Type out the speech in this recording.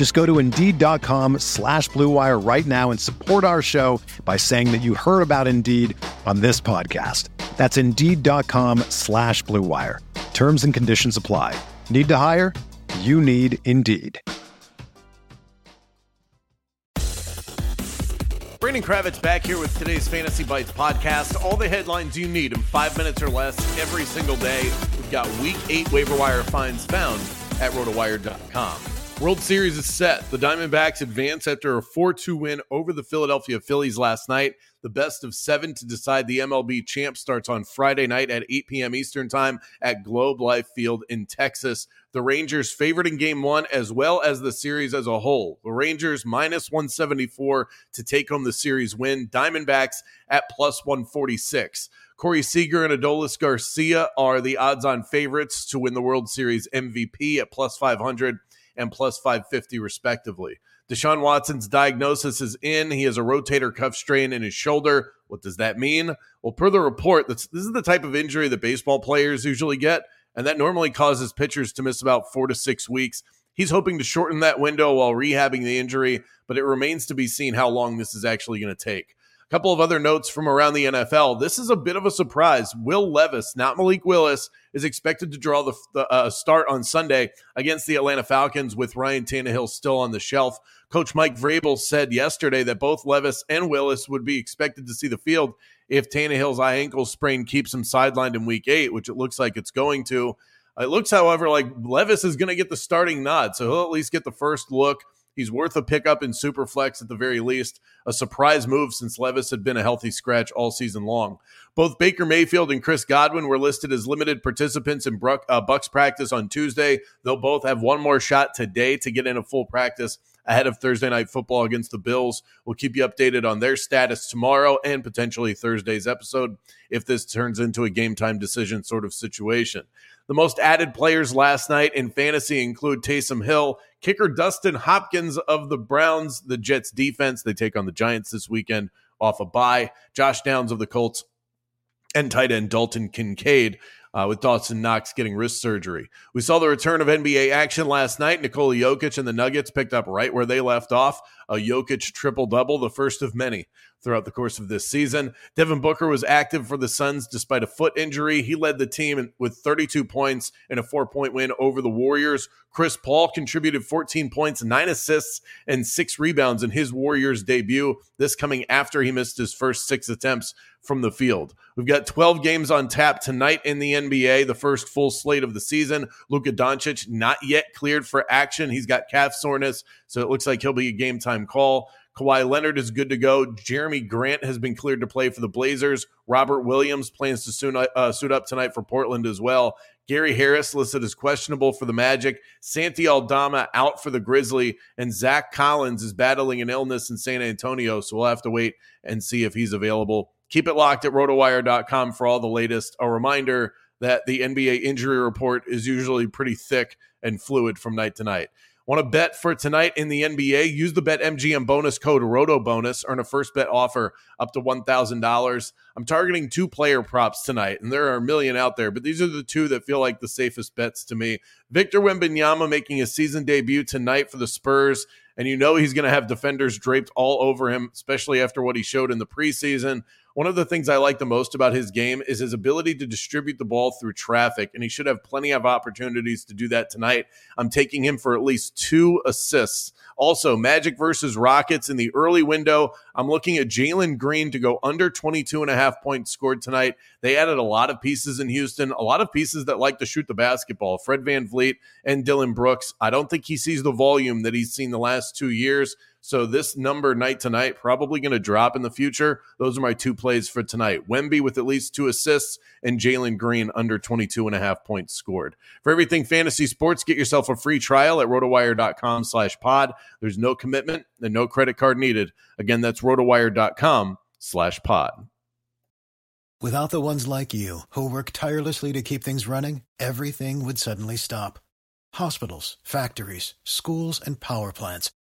Just go to Indeed.com slash BlueWire right now and support our show by saying that you heard about Indeed on this podcast. That's Indeed.com slash BlueWire. Terms and conditions apply. Need to hire? You need Indeed. Brandon Kravitz back here with today's Fantasy Bites podcast. All the headlines you need in five minutes or less every single day. We've got week eight waiver wire finds found at rotowire.com. World Series is set. The Diamondbacks advance after a 4 2 win over the Philadelphia Phillies last night. The best of seven to decide the MLB champ starts on Friday night at 8 p.m. Eastern Time at Globe Life Field in Texas. The Rangers favored in game one as well as the series as a whole. The Rangers minus 174 to take home the series win. Diamondbacks at plus 146. Corey Seager and Adolis Garcia are the odds on favorites to win the World Series MVP at plus 500 and plus 550, respectively. Deshaun Watson's diagnosis is in. He has a rotator cuff strain in his shoulder. What does that mean? Well, per the report, this is the type of injury that baseball players usually get, and that normally causes pitchers to miss about four to six weeks. He's hoping to shorten that window while rehabbing the injury, but it remains to be seen how long this is actually going to take couple of other notes from around the NFL. This is a bit of a surprise. Will Levis, not Malik Willis, is expected to draw the, the uh, start on Sunday against the Atlanta Falcons with Ryan Tannehill still on the shelf. Coach Mike Vrabel said yesterday that both Levis and Willis would be expected to see the field if Tannehill's eye ankle sprain keeps him sidelined in week eight, which it looks like it's going to. It looks, however, like Levis is going to get the starting nod, so he'll at least get the first look. He's worth a pickup in Superflex at the very least. A surprise move since Levis had been a healthy scratch all season long. Both Baker Mayfield and Chris Godwin were listed as limited participants in uh, Bucs practice on Tuesday. They'll both have one more shot today to get in a full practice ahead of Thursday night football against the Bills. We'll keep you updated on their status tomorrow and potentially Thursday's episode if this turns into a game time decision sort of situation. The most added players last night in fantasy include Taysom Hill, kicker Dustin Hopkins of the Browns, the Jets defense. They take on the Giants this weekend off a bye. Josh Downs of the Colts and tight end Dalton Kincaid uh, with Dawson Knox getting wrist surgery. We saw the return of NBA action last night. Nikola Jokic and the Nuggets picked up right where they left off. A Jokic triple double, the first of many throughout the course of this season. Devin Booker was active for the Suns despite a foot injury. He led the team with 32 points and a four point win over the Warriors. Chris Paul contributed 14 points, nine assists, and six rebounds in his Warriors debut. This coming after he missed his first six attempts from the field. We've got 12 games on tap tonight in the NBA, the first full slate of the season. Luka Doncic not yet cleared for action. He's got calf soreness, so it looks like he'll be a game time call. Kawhi Leonard is good to go. Jerami Grant has been cleared to play for the Blazers. Robert Williams plans to soon, uh, suit up tonight for Portland as well. Gary Harris listed as questionable for the Magic. Santi Aldama out for the Grizzly. And Zach Collins is battling an illness in San Antonio. So we'll have to wait and see if he's available. Keep it locked at rotowire.com for all the latest. A reminder that the NBA injury report is usually pretty thick and fluid from night to night. Want to bet for tonight in the NBA? Use the BetMGM bonus code ROTOBONUS. Earn a first bet offer up to $1,000. I'm targeting two player props tonight, and there are a million out there, but these are the two that feel like the safest bets to me. Victor Wembanyama making his season debut tonight for the Spurs, and you know he's going to have defenders draped all over him, especially after what he showed in the preseason. One of the things I like the most about his game is his ability to distribute the ball through traffic, and he should have plenty of opportunities to do that tonight. I'm taking him for at least two assists. Also, Magic versus Rockets in the early window. I'm looking at Jalen Green to go under 22 and a half points scored tonight. They added a lot of pieces in Houston, a lot of pieces that like to shoot the basketball. Fred Van VanVleet and Dillon Brooks. I don't think he sees the volume that he's seen the last two years. So this number night to night probably going to drop in the future. Those are my two plays for tonight. Wemby with at least two assists and Jalen Green under 22 and a half points scored. For everything fantasy sports, get yourself a free trial at rotowire.com slash pod. There's no commitment and no credit card needed. Again, that's rotowire.com slash pod. Without the ones like you who work tirelessly to keep things running, everything would suddenly stop. Hospitals, factories, schools, and power plants